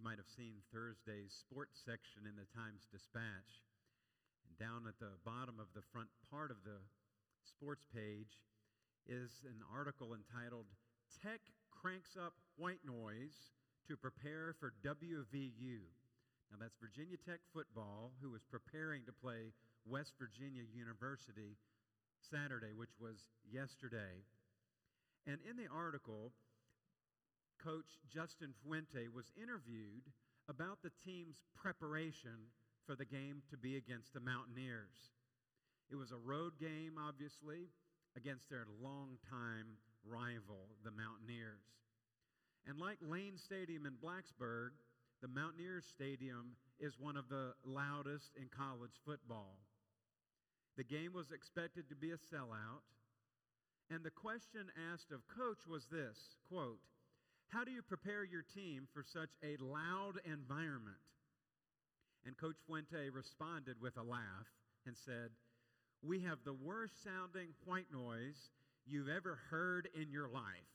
You might have seen Thursday's sports section in the Times Dispatch. And down at the bottom of the front part of the sports page is an article entitled Tech Cranks Up White Noise to Prepare for WVU. Now, that's Virginia Tech football, who was preparing to play West Virginia University Saturday, which was yesterday. And in the article, Coach Justin Fuente was interviewed about the team's preparation for the game to be against the Mountaineers. It was a road game, obviously, against their longtime rival, the Mountaineers. And like Lane Stadium in Blacksburg, the Mountaineers Stadium is one of the loudest in college football. The game was expected to be a sellout. And the question asked of coach was this, quote, "How do you prepare your team for such a loud environment?" And coach Fuente responded with a laugh and said, "We have the worst sounding white noise you've ever heard in your life."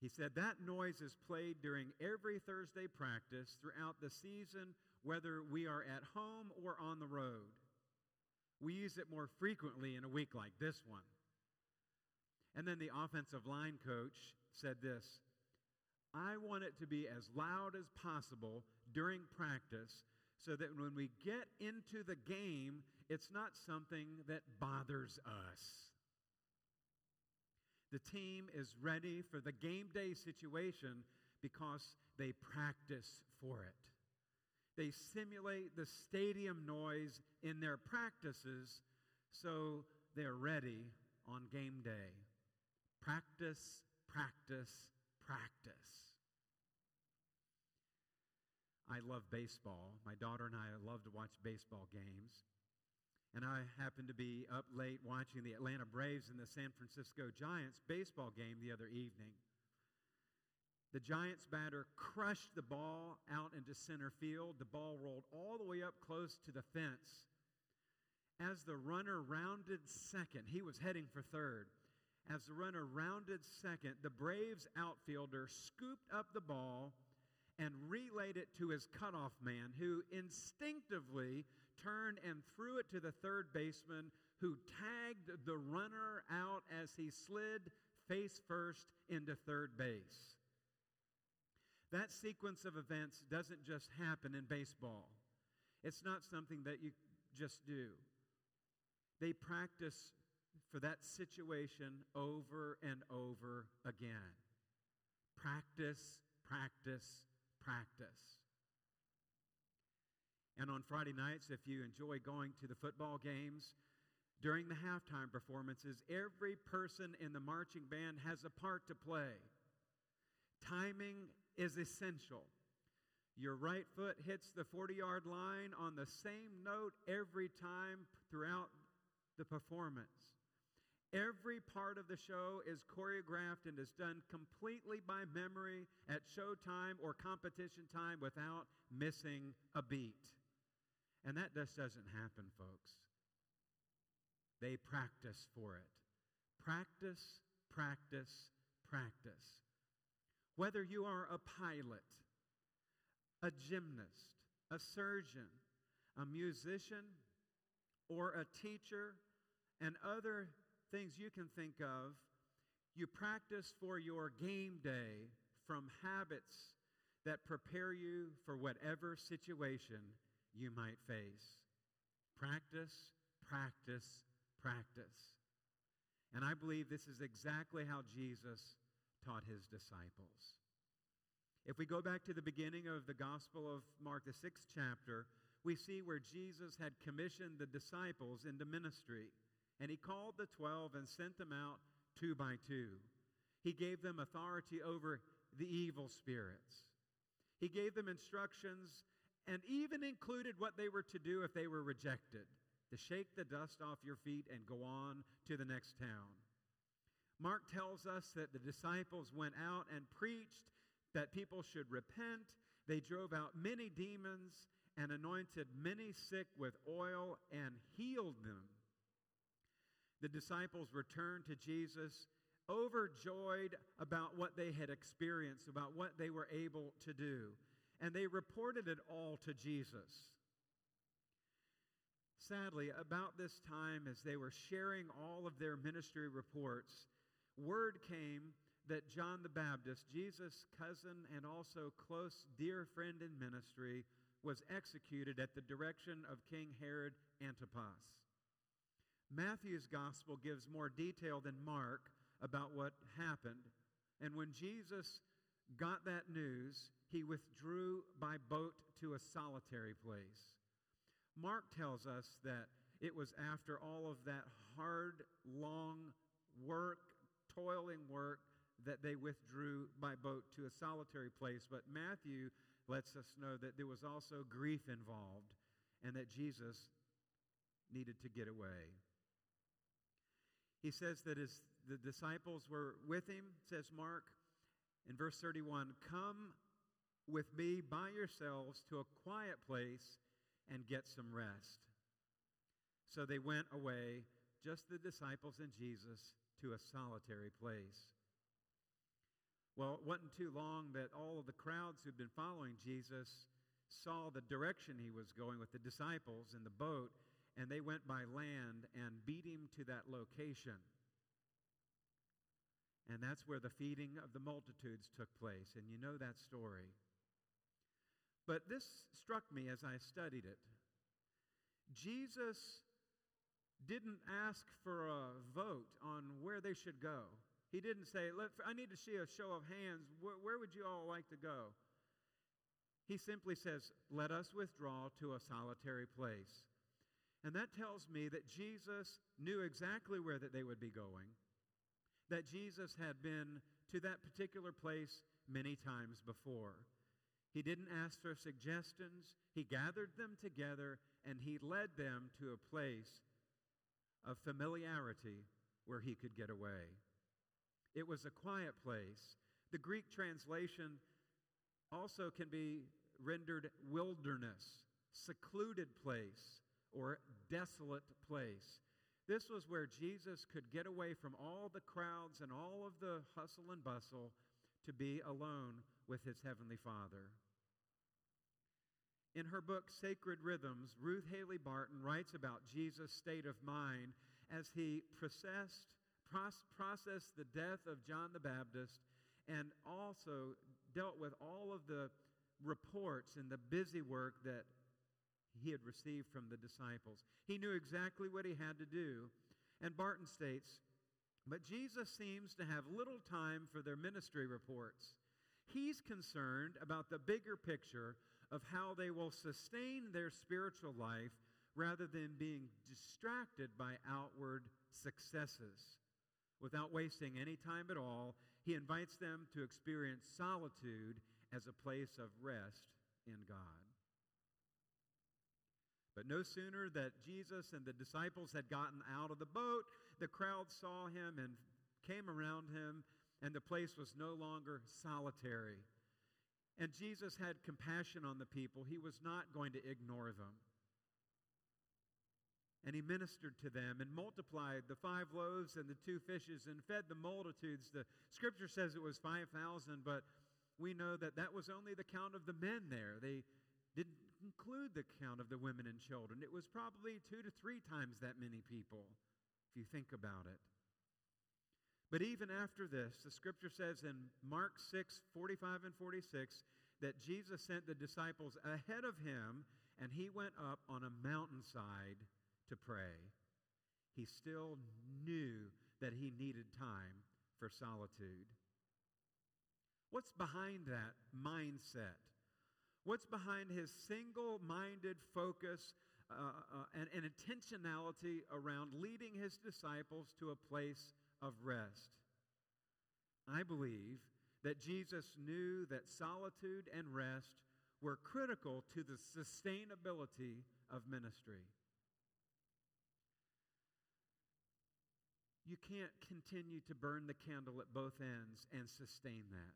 He said that noise is played during every Thursday practice throughout the season, whether we are at home or on the road. We use it more frequently in a week like this one. And then the offensive line coach said this I want it to be as loud as possible during practice so that when we get into the game, it's not something that bothers us. The team is ready for the game day situation because they practice for it. They simulate the stadium noise in their practices so they're ready on game day. Practice, practice, practice. I love baseball. My daughter and I love to watch baseball games. And I happened to be up late watching the Atlanta Braves and the San Francisco Giants baseball game the other evening. The Giants batter crushed the ball out into center field. The ball rolled all the way up close to the fence. As the runner rounded second, he was heading for third. As the runner rounded second, the Braves outfielder scooped up the ball and relayed it to his cutoff man, who instinctively turned and threw it to the third baseman, who tagged the runner out as he slid face first into third base. That sequence of events doesn't just happen in baseball, it's not something that you just do. They practice for that situation over and over again. Practice, practice, practice. And on Friday nights, if you enjoy going to the football games, during the halftime performances, every person in the marching band has a part to play. Timing is essential. Your right foot hits the 40 yard line on the same note every time throughout the performance. Every part of the show is choreographed and is done completely by memory at showtime or competition time without missing a beat. And that just doesn't happen, folks. They practice for it. Practice, practice, practice. Whether you are a pilot, a gymnast, a surgeon, a musician, or a teacher, and other things you can think of, you practice for your game day from habits that prepare you for whatever situation you might face. Practice, practice, practice. And I believe this is exactly how Jesus taught his disciples. If we go back to the beginning of the Gospel of Mark, the sixth chapter, we see where Jesus had commissioned the disciples into ministry. And he called the twelve and sent them out two by two. He gave them authority over the evil spirits. He gave them instructions and even included what they were to do if they were rejected to shake the dust off your feet and go on to the next town. Mark tells us that the disciples went out and preached that people should repent. They drove out many demons and anointed many sick with oil and healed them. The disciples returned to Jesus overjoyed about what they had experienced, about what they were able to do. And they reported it all to Jesus. Sadly, about this time, as they were sharing all of their ministry reports, word came that John the Baptist, Jesus' cousin and also close, dear friend in ministry, was executed at the direction of King Herod Antipas. Matthew's gospel gives more detail than Mark about what happened. And when Jesus got that news, he withdrew by boat to a solitary place. Mark tells us that it was after all of that hard, long work, toiling work, that they withdrew by boat to a solitary place. But Matthew lets us know that there was also grief involved and that Jesus needed to get away. He says that his, the disciples were with him, says Mark, in verse 31 Come with me by yourselves to a quiet place and get some rest. So they went away, just the disciples and Jesus, to a solitary place. Well, it wasn't too long that all of the crowds who'd been following Jesus saw the direction he was going with the disciples in the boat, and they went by land that location. And that's where the feeding of the multitudes took place. And you know that story. But this struck me as I studied it. Jesus didn't ask for a vote on where they should go. He didn't say, I need to see a show of hands. Where, where would you all like to go? He simply says, Let us withdraw to a solitary place. And that tells me that Jesus knew exactly where that they would be going, that Jesus had been to that particular place many times before. He didn't ask for suggestions. He gathered them together and he led them to a place of familiarity where he could get away. It was a quiet place. The Greek translation also can be rendered wilderness, secluded place, or desolate place. This was where Jesus could get away from all the crowds and all of the hustle and bustle to be alone with his heavenly Father. In her book, Sacred Rhythms, Ruth Haley Barton writes about Jesus' state of mind as he processed processed the death of John the Baptist and also dealt with all of the reports and the busy work that he had received from the disciples. He knew exactly what he had to do. And Barton states, but Jesus seems to have little time for their ministry reports. He's concerned about the bigger picture of how they will sustain their spiritual life rather than being distracted by outward successes. Without wasting any time at all, he invites them to experience solitude as a place of rest in God. But no sooner that Jesus and the disciples had gotten out of the boat, the crowd saw him and came around him, and the place was no longer solitary. And Jesus had compassion on the people. He was not going to ignore them and he ministered to them and multiplied the five loaves and the two fishes and fed the multitudes. The scripture says it was 5,000, but we know that that was only the count of the men there. They include the count of the women and children. It was probably two to three times that many people, if you think about it. But even after this, the scripture says in Mark 6 45 and 46 that Jesus sent the disciples ahead of him, and he went up on a mountainside to pray, he still knew that he needed time for solitude. What's behind that mindset? What's behind his single minded focus uh, uh, and, and intentionality around leading his disciples to a place of rest? I believe that Jesus knew that solitude and rest were critical to the sustainability of ministry. You can't continue to burn the candle at both ends and sustain that.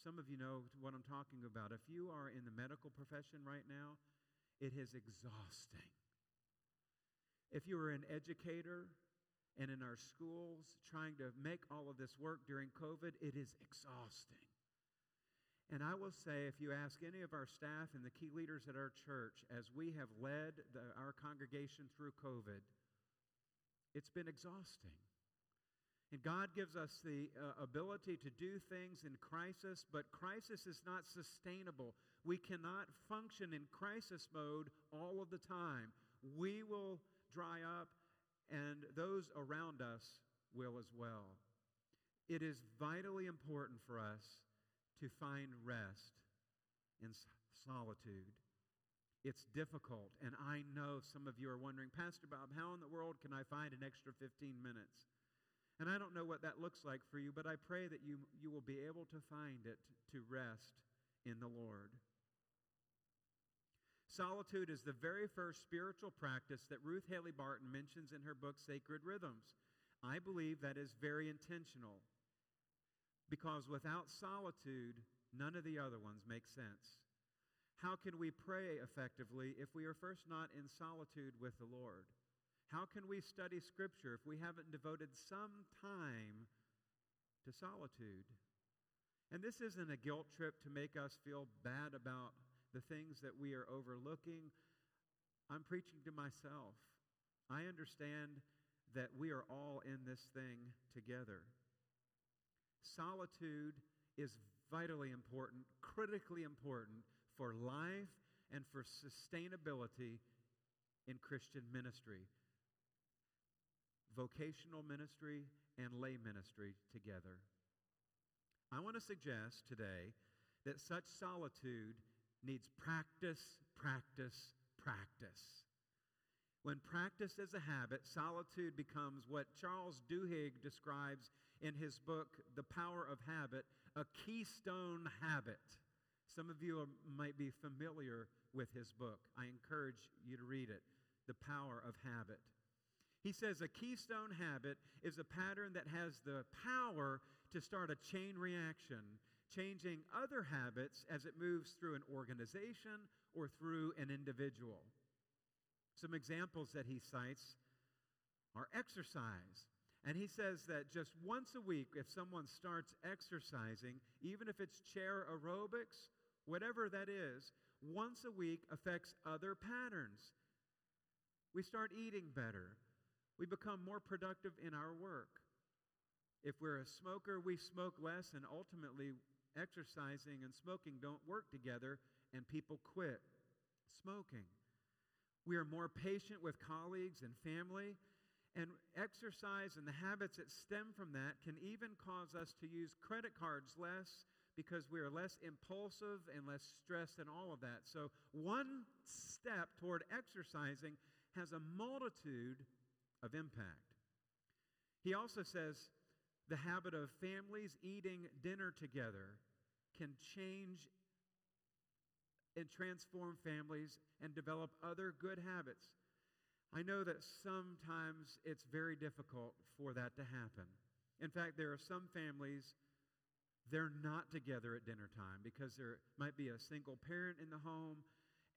Some of you know what I'm talking about. If you are in the medical profession right now, it is exhausting. If you are an educator, and in our schools, trying to make all of this work during COVID, it is exhausting. And I will say, if you ask any of our staff and the key leaders at our church, as we have led the, our congregation through COVID, it's been exhausting. And God gives us the uh, ability to do things in crisis, but crisis is not sustainable. We cannot function in crisis mode all of the time. We will dry up, and those around us will as well. It is vitally important for us to find rest in solitude. It's difficult, and I know some of you are wondering, Pastor Bob, how in the world can I find an extra 15 minutes? And I don't know what that looks like for you, but I pray that you, you will be able to find it to rest in the Lord. Solitude is the very first spiritual practice that Ruth Haley Barton mentions in her book, Sacred Rhythms. I believe that is very intentional because without solitude, none of the other ones make sense. How can we pray effectively if we are first not in solitude with the Lord? How can we study Scripture if we haven't devoted some time to solitude? And this isn't a guilt trip to make us feel bad about the things that we are overlooking. I'm preaching to myself. I understand that we are all in this thing together. Solitude is vitally important, critically important for life and for sustainability in Christian ministry vocational ministry and lay ministry together. I want to suggest today that such solitude needs practice, practice, practice. When practiced as a habit, solitude becomes what Charles Duhigg describes in his book, The Power of Habit, a keystone habit. Some of you are, might be familiar with his book. I encourage you to read it, The Power of Habit. He says a keystone habit is a pattern that has the power to start a chain reaction, changing other habits as it moves through an organization or through an individual. Some examples that he cites are exercise. And he says that just once a week, if someone starts exercising, even if it's chair aerobics, whatever that is, once a week affects other patterns. We start eating better we become more productive in our work. If we're a smoker, we smoke less, and ultimately, exercising and smoking don't work together, and people quit smoking. We are more patient with colleagues and family, and exercise and the habits that stem from that can even cause us to use credit cards less because we are less impulsive and less stressed and all of that. So, one step toward exercising has a multitude of impact. He also says the habit of families eating dinner together can change and transform families and develop other good habits. I know that sometimes it's very difficult for that to happen. In fact, there are some families, they're not together at dinner time because there might be a single parent in the home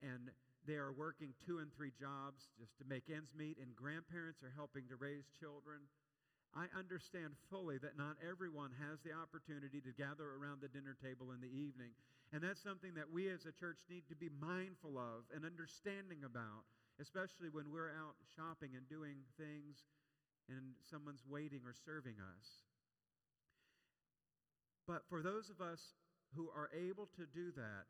and they are working two and three jobs just to make ends meet, and grandparents are helping to raise children. I understand fully that not everyone has the opportunity to gather around the dinner table in the evening. And that's something that we as a church need to be mindful of and understanding about, especially when we're out shopping and doing things and someone's waiting or serving us. But for those of us who are able to do that,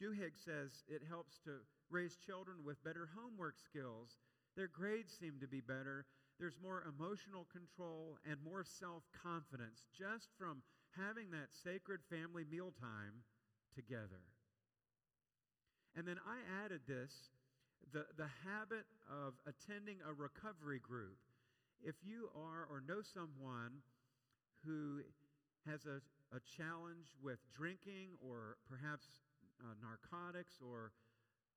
Duhigg says it helps to raise children with better homework skills. Their grades seem to be better. There's more emotional control and more self confidence just from having that sacred family mealtime together. And then I added this the, the habit of attending a recovery group. If you are or know someone who has a, a challenge with drinking or perhaps uh, narcotics or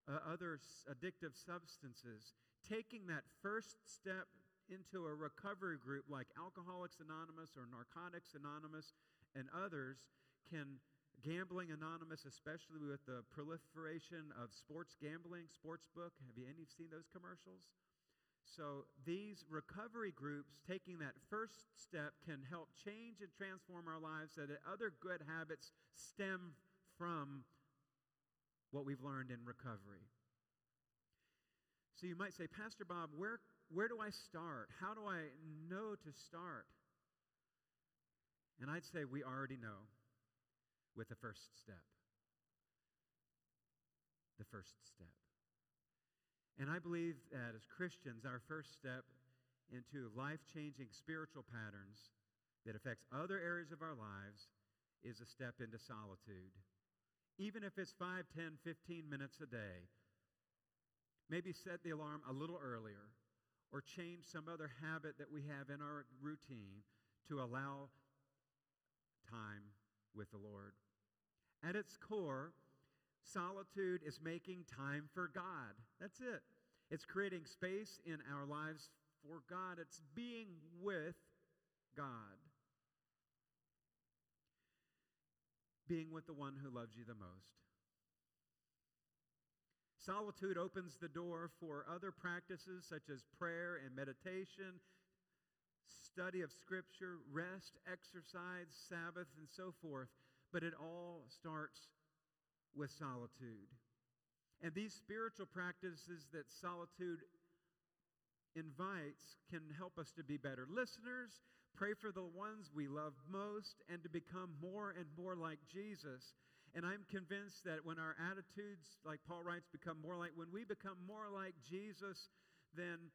uh, other addictive substances, taking that first step into a recovery group like Alcoholics Anonymous or Narcotics Anonymous and others can Gambling Anonymous, especially with the proliferation of sports gambling, sports book. Have you any seen those commercials? So these recovery groups taking that first step can help change and transform our lives so that other good habits stem from what we've learned in recovery. So you might say, Pastor Bob, where, where do I start? How do I know to start? And I'd say we already know with the first step. The first step. And I believe that as Christians, our first step into life changing spiritual patterns that affects other areas of our lives is a step into solitude. Even if it's 5, 10, 15 minutes a day, maybe set the alarm a little earlier or change some other habit that we have in our routine to allow time with the Lord. At its core, Solitude is making time for God. That's it. It's creating space in our lives for God, it's being with God. Being with the one who loves you the most. Solitude opens the door for other practices such as prayer and meditation, study of Scripture, rest, exercise, Sabbath, and so forth. But it all starts with solitude. And these spiritual practices that solitude invites can help us to be better listeners, pray for the ones we love most, and to become more and more like Jesus. And I'm convinced that when our attitudes, like Paul writes, become more like, when we become more like Jesus, then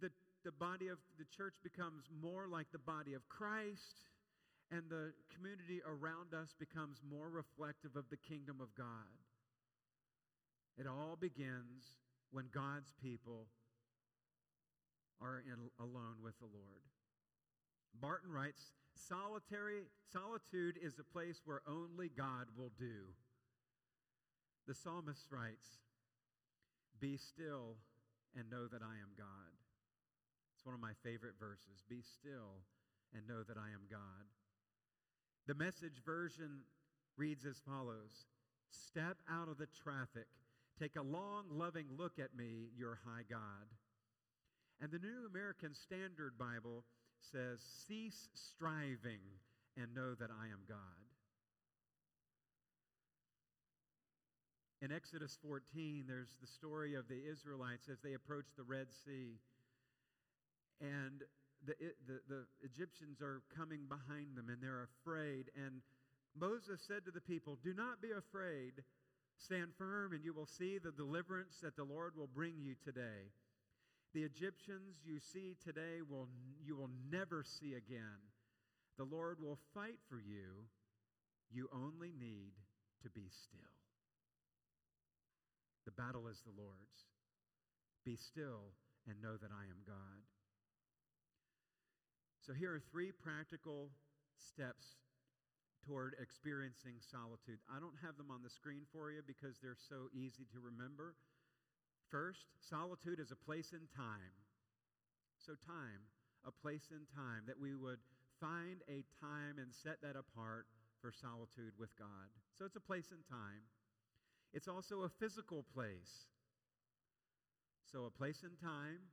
the, the body of the church becomes more like the body of Christ and the community around us becomes more reflective of the kingdom of God. It all begins when God's people are in, alone with the Lord. Barton writes, Solitary, solitude is a place where only God will do. The psalmist writes, Be still and know that I am God. It's one of my favorite verses. Be still and know that I am God. The message version reads as follows Step out of the traffic. Take a long, loving look at me, your high God. And the New American Standard Bible says, Cease striving and know that I am God. In Exodus 14, there's the story of the Israelites as they approach the Red Sea. And the, the, the Egyptians are coming behind them and they're afraid. And Moses said to the people, Do not be afraid. Stand firm, and you will see the deliverance that the Lord will bring you today. The Egyptians you see today will you will never see again. The Lord will fight for you. You only need to be still. The battle is the Lord's. Be still and know that I am God. So, here are three practical steps toward experiencing solitude. I don't have them on the screen for you because they're so easy to remember. First, solitude is a place in time. So, time, a place in time that we would find a time and set that apart for solitude with God. So, it's a place in time. It's also a physical place. So, a place in time,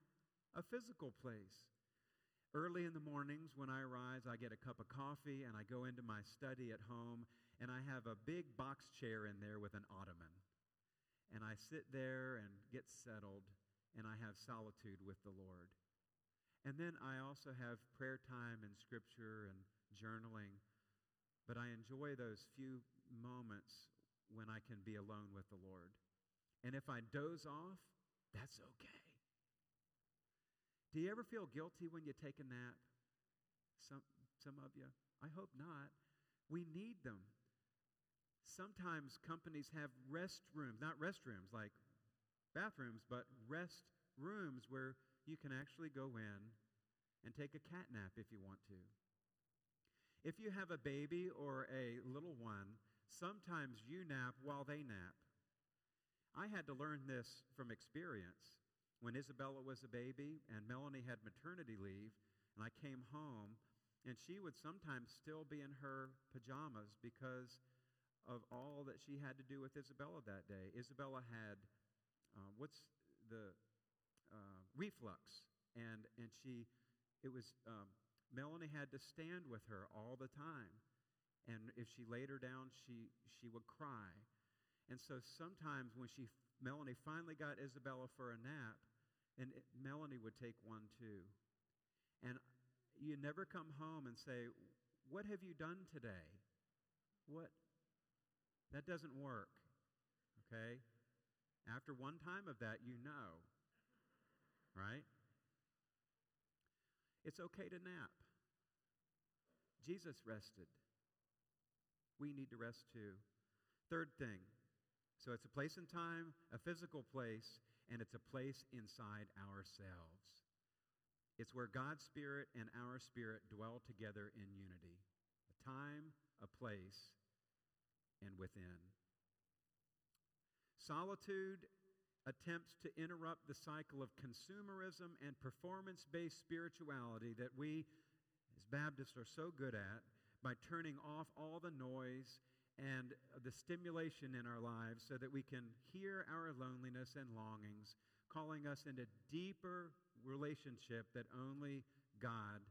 a physical place. Early in the mornings when I rise, I get a cup of coffee and I go into my study at home and I have a big box chair in there with an ottoman. I sit there and get settled and I have solitude with the Lord. And then I also have prayer time and scripture and journaling. But I enjoy those few moments when I can be alone with the Lord. And if I doze off, that's okay. Do you ever feel guilty when you take a nap? Some, some of you. I hope not. We need them. Sometimes companies have restrooms, not restrooms like bathrooms, but rest rooms where you can actually go in and take a cat nap if you want to. If you have a baby or a little one, sometimes you nap while they nap. I had to learn this from experience when Isabella was a baby and Melanie had maternity leave, and I came home, and she would sometimes still be in her pajamas because of all that she had to do with Isabella that day. Isabella had, uh, what's the uh, reflux, and and she, it was um, Melanie had to stand with her all the time, and if she laid her down, she she would cry, and so sometimes when she Melanie finally got Isabella for a nap, and it, Melanie would take one too, and you never come home and say, "What have you done today?" What? That doesn't work. Okay? After one time of that, you know. Right? It's okay to nap. Jesus rested. We need to rest too. Third thing so it's a place and time, a physical place, and it's a place inside ourselves. It's where God's Spirit and our spirit dwell together in unity. A time, a place, and within. Solitude attempts to interrupt the cycle of consumerism and performance based spirituality that we, as Baptists, are so good at by turning off all the noise and the stimulation in our lives so that we can hear our loneliness and longings, calling us into deeper relationship that only God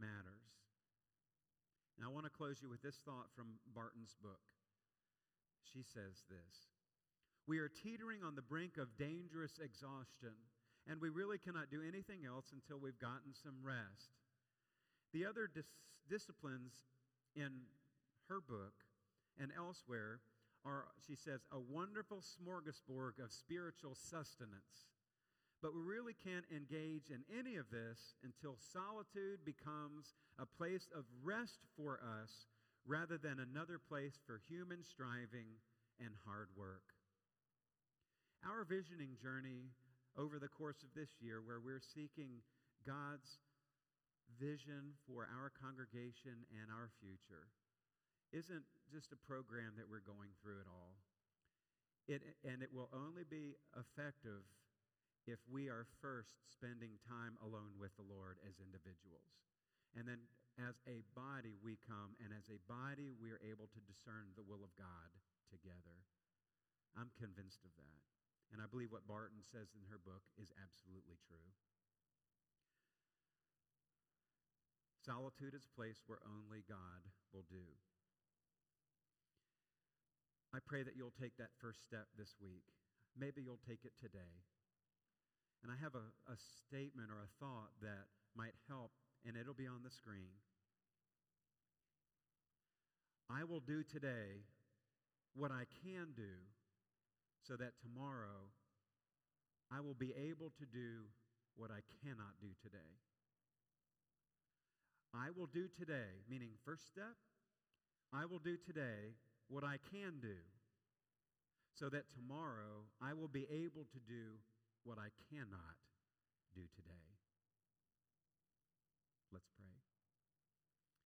matters. And I want to close you with this thought from Barton's book. She says this We are teetering on the brink of dangerous exhaustion, and we really cannot do anything else until we've gotten some rest. The other dis- disciplines in her book and elsewhere are, she says, a wonderful smorgasbord of spiritual sustenance. But we really can't engage in any of this until solitude becomes a place of rest for us rather than another place for human striving and hard work. Our visioning journey over the course of this year, where we're seeking God's vision for our congregation and our future, isn't just a program that we're going through at all. It, and it will only be effective if we are first spending time alone with the Lord as individuals. And then as a body, we come, and as a body, we are able to discern the will of God together. I'm convinced of that. And I believe what Barton says in her book is absolutely true. Solitude is a place where only God will do. I pray that you'll take that first step this week. Maybe you'll take it today. And I have a, a statement or a thought that might help, and it'll be on the screen. I will do today what I can do so that tomorrow I will be able to do what I cannot do today. I will do today, meaning first step, I will do today what I can do so that tomorrow I will be able to do what I cannot do today.